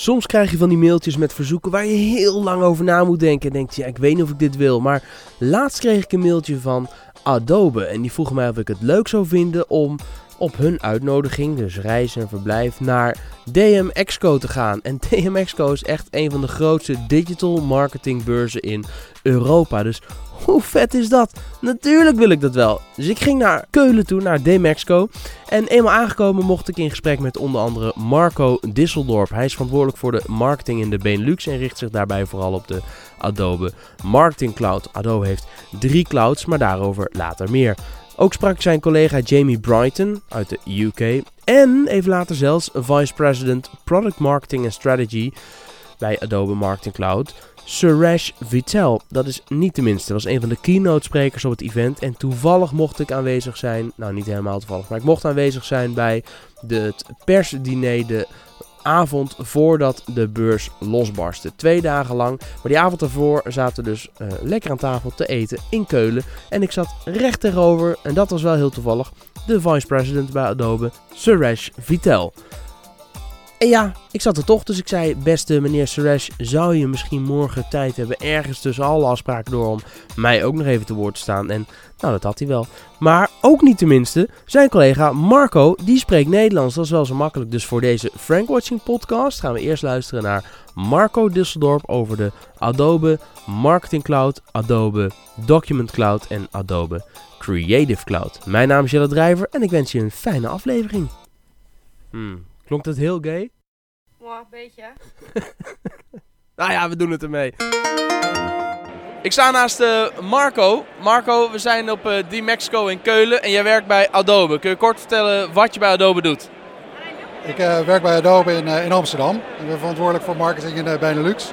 Soms krijg je van die mailtjes met verzoeken waar je heel lang over na moet denken. En denkt, ja, ik weet niet of ik dit wil. Maar laatst kreeg ik een mailtje van Adobe. En die vroegen mij of ik het leuk zou vinden om op hun uitnodiging, dus reis en verblijf, naar DM Exco te gaan. En DM Exco is echt een van de grootste digital marketing beurzen in Europa. Dus hoe vet is dat? Natuurlijk wil ik dat wel. Dus ik ging naar Keulen toe, naar DM Exco. En eenmaal aangekomen mocht ik in gesprek met onder andere Marco Disseldorp. Hij is verantwoordelijk voor de marketing in de Benelux en richt zich daarbij vooral op de Adobe Marketing Cloud. Adobe heeft drie clouds, maar daarover later meer. Ook sprak zijn collega Jamie Brighton uit de UK en even later zelfs Vice President Product Marketing and Strategy bij Adobe Marketing Cloud, Suresh Vitel. Dat is niet de minste, was een van de keynote sprekers op het event. En toevallig mocht ik aanwezig zijn, nou niet helemaal toevallig, maar ik mocht aanwezig zijn bij de, het persdiner, de avond voordat de beurs losbarstte. Twee dagen lang. Maar die avond ervoor zaten we dus uh, lekker aan tafel te eten in Keulen. En ik zat recht tegenover, en dat was wel heel toevallig, de vice-president bij Adobe, Suresh Vitel. En ja, ik zat er toch, dus ik zei: Beste meneer Suresh, zou je misschien morgen tijd hebben, ergens tussen alle afspraken door, om mij ook nog even te woord te staan? En nou, dat had hij wel. Maar ook niet tenminste, zijn collega Marco, die spreekt Nederlands. Dat is wel zo makkelijk. Dus voor deze Frankwatching podcast gaan we eerst luisteren naar Marco Disseldorp over de Adobe Marketing Cloud, Adobe Document Cloud en Adobe Creative Cloud. Mijn naam is Jelle Drijver en ik wens je een fijne aflevering. Hmm. Klonk dat heel gay? Ja, een beetje. nou ja, we doen het ermee. Ik sta naast uh, Marco. Marco, we zijn op uh, D-Mexico in Keulen en jij werkt bij Adobe. Kun je kort vertellen wat je bij Adobe doet? Ik uh, werk bij Adobe in, in Amsterdam. Ik ben verantwoordelijk voor marketing in Benelux.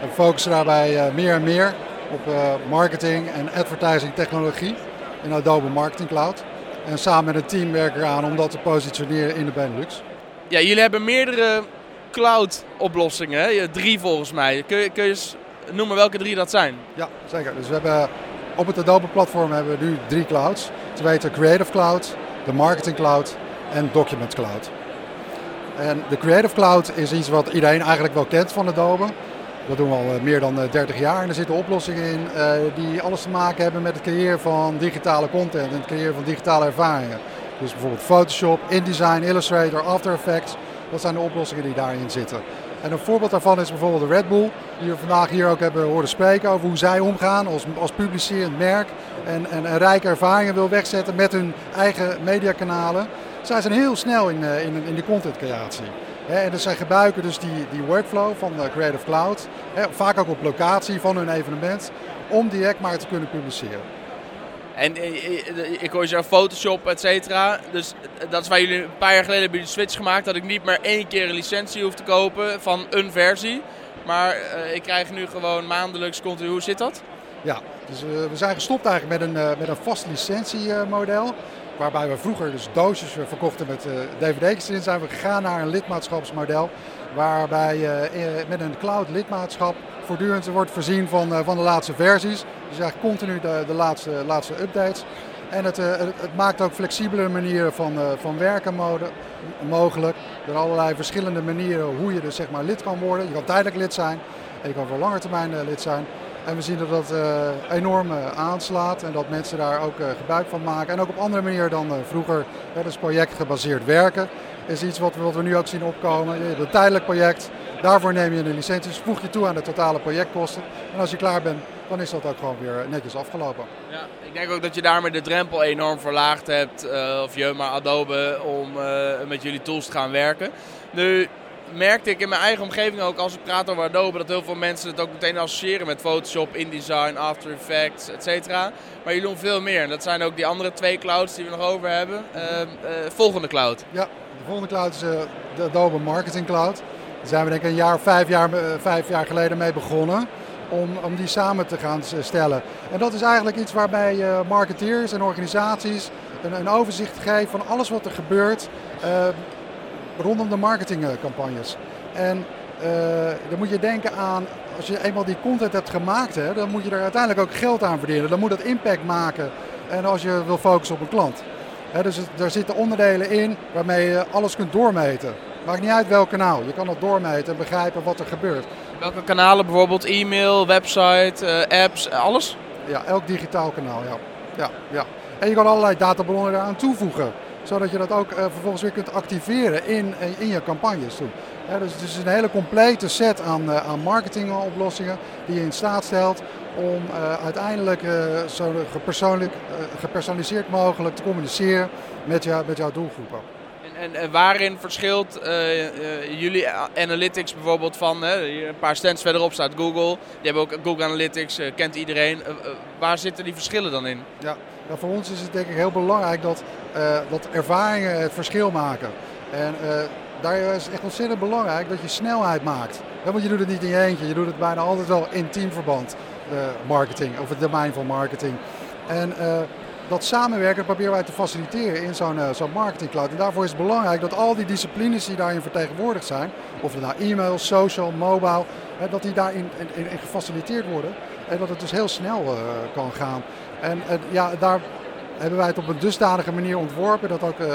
We focussen daarbij meer en meer op marketing en advertising technologie in Adobe Marketing Cloud. En samen met een team werken we aan om dat te positioneren in de Benelux. Ja, jullie hebben meerdere cloud oplossingen, drie volgens mij. Kun je, kun je eens noemen welke drie dat zijn? Ja, zeker. Dus we hebben op het Adobe platform hebben we nu drie clouds. Te weten Creative Cloud, de Marketing Cloud en Document Cloud. En de Creative Cloud is iets wat iedereen eigenlijk wel kent van Adobe. Dat doen we al eh, meer dan 30 eh, jaar en er zitten oplossingen in uh, die alles te maken hebben met het creëren van digitale content en het creëren van digitale ervaringen. Dus bijvoorbeeld Photoshop, InDesign, Illustrator, After Effects. Dat zijn de oplossingen die daarin zitten. En een voorbeeld daarvan is bijvoorbeeld de Red Bull, die we vandaag hier ook hebben horen spreken over hoe zij omgaan als, als publicerend merk en, en, rijke ervaringen wil wegzetten met hun eigen mediakanalen. Zij zijn heel snel in, eh, in, in de contentcreatie. en dus zij gebruiken dus die, die workflow van de Creative Cloud, vaak ook op locatie van hun evenement, om direct maar te kunnen publiceren. En eh, eh, ik hoor je Photoshop, et cetera. Dus dat is waar jullie een paar jaar geleden hebben de switch gemaakt. Dat ik niet meer één keer een licentie hoef te kopen van een versie. Maar ik krijg nu gewoon maandelijks continu. Hoe zit dat? Ja, dus we zijn gestopt eigenlijk met een, met een vast licentiemodel. Waarbij we vroeger dus doosjes verkochten met dvd's erin. Zijn we gegaan naar een lidmaatschapsmodel. Waarbij met een cloud lidmaatschap voortdurend wordt voorzien van, van de laatste versies. Dus eigenlijk continu de, de laatste, laatste updates. En het, het, het, maakt ook flexibele manieren van, van werken mogelijk. Er allerlei verschillende manieren hoe je dus zeg maar lid kan worden. Je kan tijdelijk lid zijn en je kan voor lange termijn lid zijn. En we zien dat dat enorm aanslaat en dat mensen daar ook gebruik van maken. En ook op andere manieren dan vroeger. Ja, dus projectgebaseerd werken is iets wat we, wat we nu ook zien opkomen. Je een tijdelijk project, daarvoor neem je een licentie, dus voeg je toe aan de totale projectkosten. En als je klaar bent, dan is dat ook gewoon weer netjes afgelopen. Ja, ik denk ook dat je daarmee de drempel enorm verlaagd hebt, of je maar Adobe, om met jullie tools te gaan werken. Nu merkte ik in mijn eigen omgeving ook als ik praat over Adobe dat heel veel mensen het ook meteen associëren met Photoshop, InDesign, After Effects, etc. Maar jullie doen veel meer. En dat zijn ook die andere twee clouds die we nog over hebben. Uh, uh, volgende cloud. Ja, de volgende cloud is de Adobe Marketing Cloud. Daar zijn we denk ik een jaar of vijf jaar, vijf jaar geleden mee begonnen. Om, om die samen te gaan stellen. En dat is eigenlijk iets waarbij marketeers en organisaties een, een overzicht geven van alles wat er gebeurt rondom de marketingcampagnes. En uh, dan moet je denken aan, als je eenmaal die content hebt gemaakt, hè, dan moet je er uiteindelijk ook geld aan verdienen. Dan moet het impact maken en als je wil focussen op een klant. Dus daar zitten onderdelen in waarmee je alles kunt doormeten. Maakt niet uit welk kanaal. Je kan dat doormeten en begrijpen wat er gebeurt. Welke kanalen bijvoorbeeld? E-mail, website, uh, apps, alles? Ja, elk digitaal kanaal, ja. ja, ja. En je kan allerlei databronnen eraan toevoegen. Zodat je dat ook uh, vervolgens weer kunt activeren in, in je campagnes toe. Dus het is een hele complete set aan, uh, aan marketingoplossingen die je in staat stelt om uh, uiteindelijk zo gepersonaliseerd mogelijk te communiceren met, jou, met jouw doelgroepen. En, waarin verschilt uh, uh, jullie analytics bijvoorbeeld van, hier een paar stands verderop staat Google. Die hebben ook Google Analytics, uh, kent iedereen. waar zitten die verschillen dan in? Ja, nou, voor ons is het denk ik heel belangrijk dat, dat ervaringen het verschil maken. En daar is echt ontzettend belangrijk dat je snelheid maakt. Want je doet het niet in je eentje, je doet het bijna altijd wel in teamverband, marketing, of het domein van marketing. En dat samenwerken proberen wij te faciliteren in zo'n uh, zo'n marketingcloud. En daarvoor is het belangrijk dat al die disciplines die daarin vertegenwoordigd zijn, of het nou e-mail, social, mobile, hè, dat die daarin in, gefaciliteerd worden. En dat het dus heel snel uh, kan gaan. En ja, daar hebben wij het op een dusdanige manier ontworpen dat ook uh,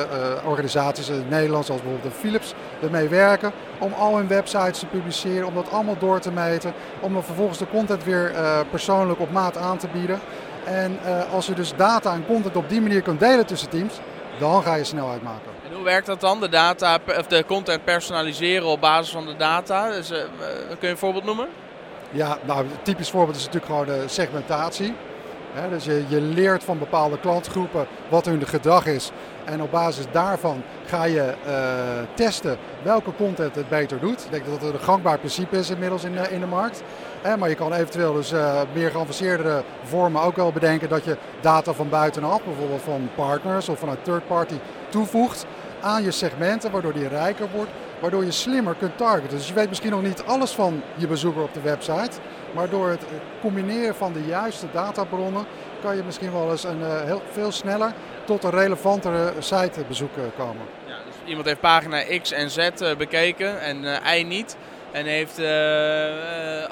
organisaties in Nederland, zoals bijvoorbeeld Philips, ermee werken om al hun websites te publiceren, om dat allemaal door te meten, om dan vervolgens de content weer persoonlijk op maat aan te bieden. En uh, als je dus data en content op die manier kunt delen tussen teams, dan ga je snelheid maken. En hoe werkt dat dan? De, data, of de content personaliseren op basis van de data? Dus, uh, kun je een voorbeeld noemen? Ja, nou, een typisch voorbeeld is natuurlijk gewoon de segmentatie. Dus je, je, leert van bepaalde klantgroepen wat hun gedrag is. En op basis daarvan ga je uh, testen welke content het beter doet. Ik denk dat het een gangbaar principe is inmiddels in, in de markt. maar je kan eventueel dus uh, meer geavanceerde vormen ook wel bedenken dat je data van buitenaf, bijvoorbeeld van partners of vanuit third party, toevoegt aan je segmenten, waardoor die rijker wordt, waardoor je slimmer kunt targeten. Dus je weet misschien nog niet alles van je bezoeker op de website, maar door het combineren van de juiste databronnen kan je misschien wel eens een, uh, heel veel sneller tot een relevantere sitebezoek komen. Ja, dus iemand heeft pagina X en Z uh, bekeken en uh, Y niet. En heeft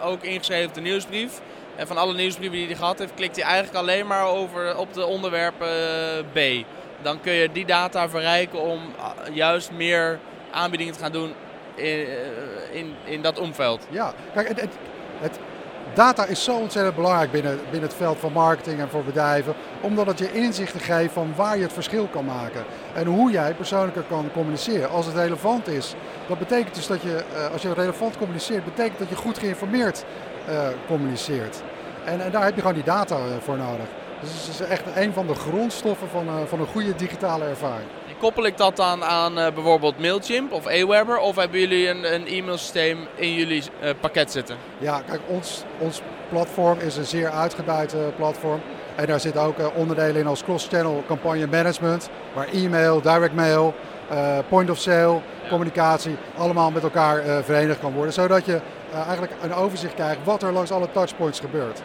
ook ingeschreven op de nieuwsbrief. En van alle nieuwsbrieven die hij gehad heeft, klikt hij eigenlijk alleen maar over op de onderwerpen B. Dan kun je die data verrijken om juist meer aanbiedingen te gaan doen in, in, in dat omveld. Ja, kijk, het, het, Data is zo ontzettend belangrijk binnen, binnen het veld van marketing en voor bedrijven, omdat het je inzichten geeft van waar je het verschil kan maken en hoe jij persoonlijker kan communiceren. Als het relevant is, dat betekent dus dat je, eh, als je relevant communiceert, betekent dat je goed geïnformeerd uh, communiceert. En, en, daar heb je gewoon die data eh, voor nodig. Dus het is echt een van de grondstoffen van, uh, van een goede digitale ervaring. Koppel ik dat dan aan uh, bijvoorbeeld Mailchimp of Aweber? Of hebben jullie een, een e-mailsysteem in jullie uh, pakket zitten? Ja, kijk, ons, ons platform is een zeer uitgebreid platform. En daar zitten ook onderdelen in als cross-channel campagne management. Waar e-mail, direct mail, point of sale, ja. communicatie allemaal met elkaar verenigd kan worden. Zodat je eigenlijk een overzicht krijgt wat er langs alle touchpoints gebeurt.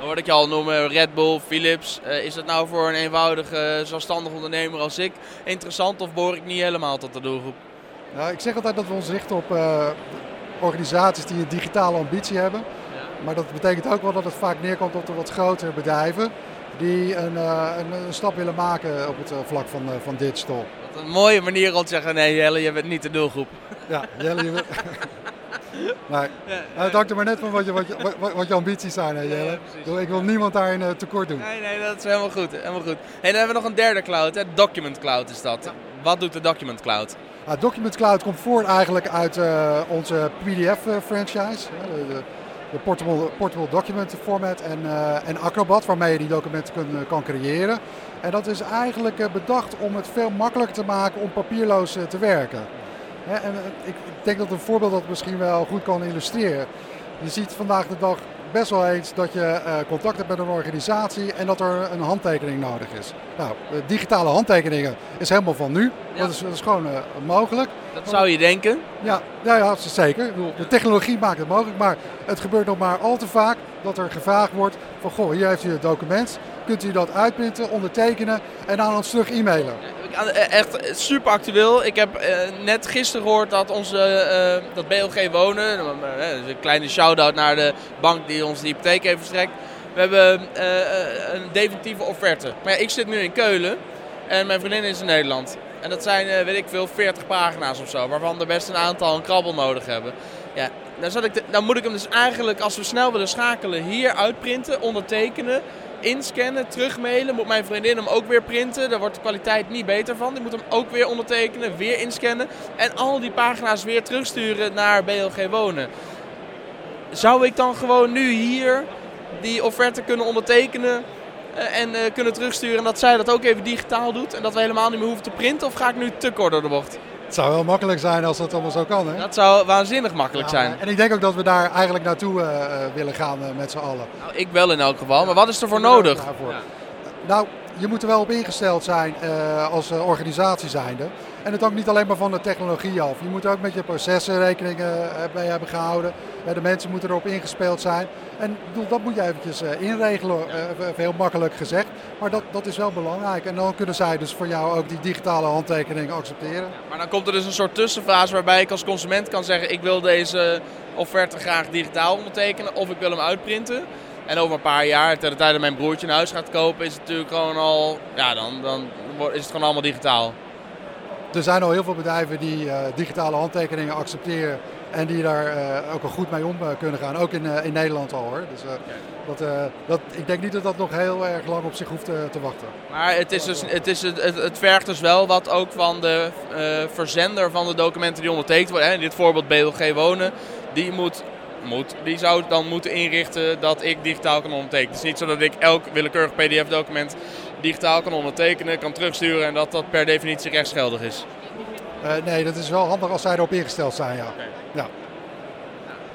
Dan hoorde ik je al noemen, Red Bull, Philips. Uh, is dat nou voor een eenvoudige zelfstandig ondernemer als ik interessant of behoor ik niet helemaal tot de doelgroep? Nou, ik zeg altijd dat we ons richten op uh, organisaties die een digitale ambitie hebben. Ja. Maar dat betekent ook wel dat het vaak neerkomt op de wat grotere bedrijven die een, uh, een, een, stap willen maken op het vlak van, van digital. Wat een mooie manier om te zeggen, nee Jelle, je bent niet de doelgroep. Ja, Jelle, je bent... Nee. Ja, het hangt er maar net van wat je, wat je, wat, wat je ambities zijn, hè, Jelle. Ja, ik wil niemand daarin uh, tekort doen. Nee, nee, dat is helemaal goed. Helemaal goed. Hey, dan hebben we nog een derde cloud, hè? Document Cloud is dat. Wat doet de Document Cloud? Document Cloud komt voort eigenlijk uit uh, onze PDF-franchise. Uh, de, de portable, portable document format en, en Acrobat, waarmee je die documenten kun, kan creëren. En dat is eigenlijk bedacht om het veel makkelijker te maken om papierloos te werken. En ik denk dat een voorbeeld dat misschien wel goed kan illustreren. Je ziet vandaag de dag best wel eens dat je uh, contact hebt met een organisatie en dat er een handtekening nodig is. Nou, digitale handtekeningen is helemaal van nu. Ja. Dat, is, dat, is, gewoon uh, mogelijk. Dat zou je denken? Ja, ja, ja zeker. De technologie maakt het mogelijk, maar het gebeurt nog maar al te vaak dat er gevraagd wordt van goh, hier heeft u het document. Kunt u dat uitprinten, ondertekenen en aan ons terug e-mailen? Echt super actueel. Ik heb uh, net gisteren gehoord dat onze uh, dat BLG Wonen, uh, een kleine shout-out naar de bank die ons de hypotheek heeft verstrekt. We hebben een definitieve offerte. Maar ik zit nu in Keulen en mijn vriendin is in Nederland. En dat zijn, weet ik veel, 40 pagina's of zo. Waarvan er best een aantal een krabbel nodig hebben. Ja, dan, ik dan moet ik hem dus eigenlijk, als we snel willen schakelen, hier uitprinten, ondertekenen inscannen, terugmailen. Moet mijn vriendin hem ook weer printen. Daar wordt de kwaliteit niet beter van. Die moet hem ook weer ondertekenen, weer inscannen. En al die pagina's weer terugsturen naar BLG Wonen. Zou ik dan gewoon nu hier die offerte kunnen ondertekenen eh, en uh, kunnen terugsturen en dat zij dat ook even digitaal doet en dat we helemaal niet meer hoeven te printen? Of ga ik nu te kort door de bocht? Het zou wel makkelijk zijn als dat allemaal zo kan. Hè? Dat zou waanzinnig makkelijk zijn. En ik denk ook dat we daar eigenlijk naartoe uh, willen gaan met z'n allen. Nou, ik wel in elk geval, maar wat is er voor nodig? Nou, je moet er wel op ingesteld zijn uh, als organisatie zijnde. En het ook niet alleen maar van de technologie af. Je moet ook met je processen rekening mee hebben gehouden. De mensen moeten erop ingespeeld zijn. En dat moet je eventjes inregelen, heel makkelijk gezegd. Maar dat, dat is wel belangrijk. En dan kunnen zij dus voor jou ook die digitale handtekening accepteren. Maar dan komt er dus een soort tussenfase waarbij ik als consument kan zeggen... ik wil deze offerte graag digitaal ondertekenen of ik wil hem uitprinten. En over een paar jaar, tegen de tijd dat mijn broertje een huis gaat kopen, is het natuurlijk gewoon al, ja, dan, dan is het gewoon allemaal digitaal. Er zijn al heel veel bedrijven die uh, digitale handtekeningen accepteren en die daar uh, ook al goed mee om uh, kunnen gaan. Ook in, in Nederland al hoor. Dus, dat, dat, ik denk niet dat dat nog heel erg lang op zich hoeft te wachten. Maar het, is dus, het, is, het, het vergt dus wel wat ook van de verzender van de documenten die ondertekend worden. Hè. In dit voorbeeld BLG Wonen. Die moet moet, die zou dan moeten inrichten dat ik digitaal kan ondertekenen. Het is niet zo dat ik elk willekeurig PDF-document digitaal kan ondertekenen, kan terugsturen en dat dat per definitie rechtsgeldig is. Uh, nee, dat is wel handig als zij erop ingesteld zijn, ja. Okay. ja.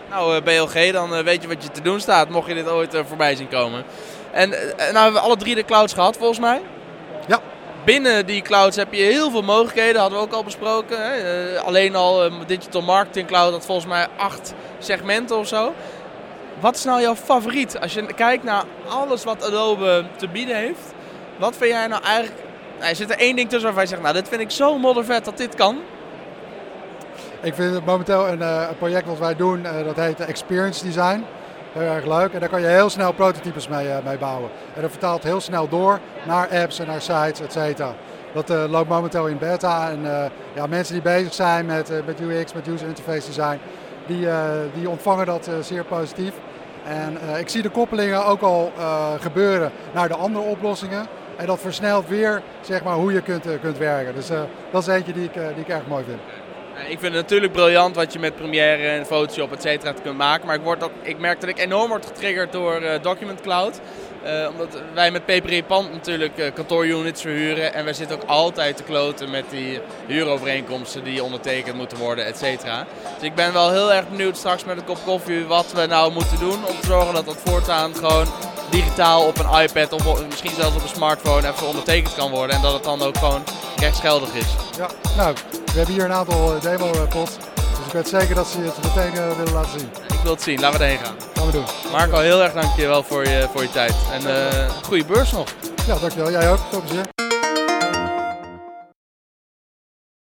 Nou, uh, BLG, dan uh, weet je wat je te doen staat, mocht je dit ooit voorbij zien komen. En nou hebben we alle drie de clouds gehad, volgens mij. Binnen die clouds heb je heel veel mogelijkheden, hadden we ook al besproken. Hè? alleen al Digital Marketing Cloud had volgens mij acht segmenten of zo. Wat is nou jouw favoriet? Als je kijkt naar alles wat Adobe te bieden heeft. Wat vind jij nou eigenlijk... Nou, er zit er één ding tussen waarvan je zegt, nou dit vind ik zo moddervet dat dit kan. Ik vind het momenteel een, uh, een project wat wij doen, uh, dat heet Experience Design. Heel erg leuk. En daar kan je heel snel prototypes mee, uh, mee bouwen. En dat vertaalt heel snel door naar apps en naar sites, et cetera. Dat loopt momenteel in beta. En ja, mensen die bezig zijn met, met UX, met user interface design, die, die ontvangen dat zeer positief. En ik zie de koppelingen ook al gebeuren naar de andere oplossingen. En dat versnelt weer zeg maar, hoe je kunt, kunt werken. Dus dat is eentje die ik, die ik erg mooi vind. Ik vind het natuurlijk briljant wat je met Premiere en Photoshop et cetera kunt maken. Maar ik, word ook, ik merk dat ik enorm word getriggerd door Document Cloud. Uh, omdat wij met Paper Pand natuurlijk kantoorunits verhuren. En wij zitten ook altijd te kloten met die huurovereenkomsten die ondertekend moeten worden, et cetera. Dus ik ben wel heel erg benieuwd straks met een kop koffie wat we nou moeten doen. Om te zorgen dat dat voortaan gewoon digitaal op een iPad of misschien zelfs op een smartphone even ondertekend kan worden. En dat het dan ook gewoon rechtsgeldig is. Ja, nou, we hebben hier een aantal eh, demo-pots. Dus ik weet zeker dat ze het meteen willen laten zien. Ik wil het zien, laten we erheen gaan. Gaan we doen. Marco, heel erg dankjewel voor je, voor je tijd. En uh, goede beurs nog. Ja, dankjewel. Jij ook. Veel plezier.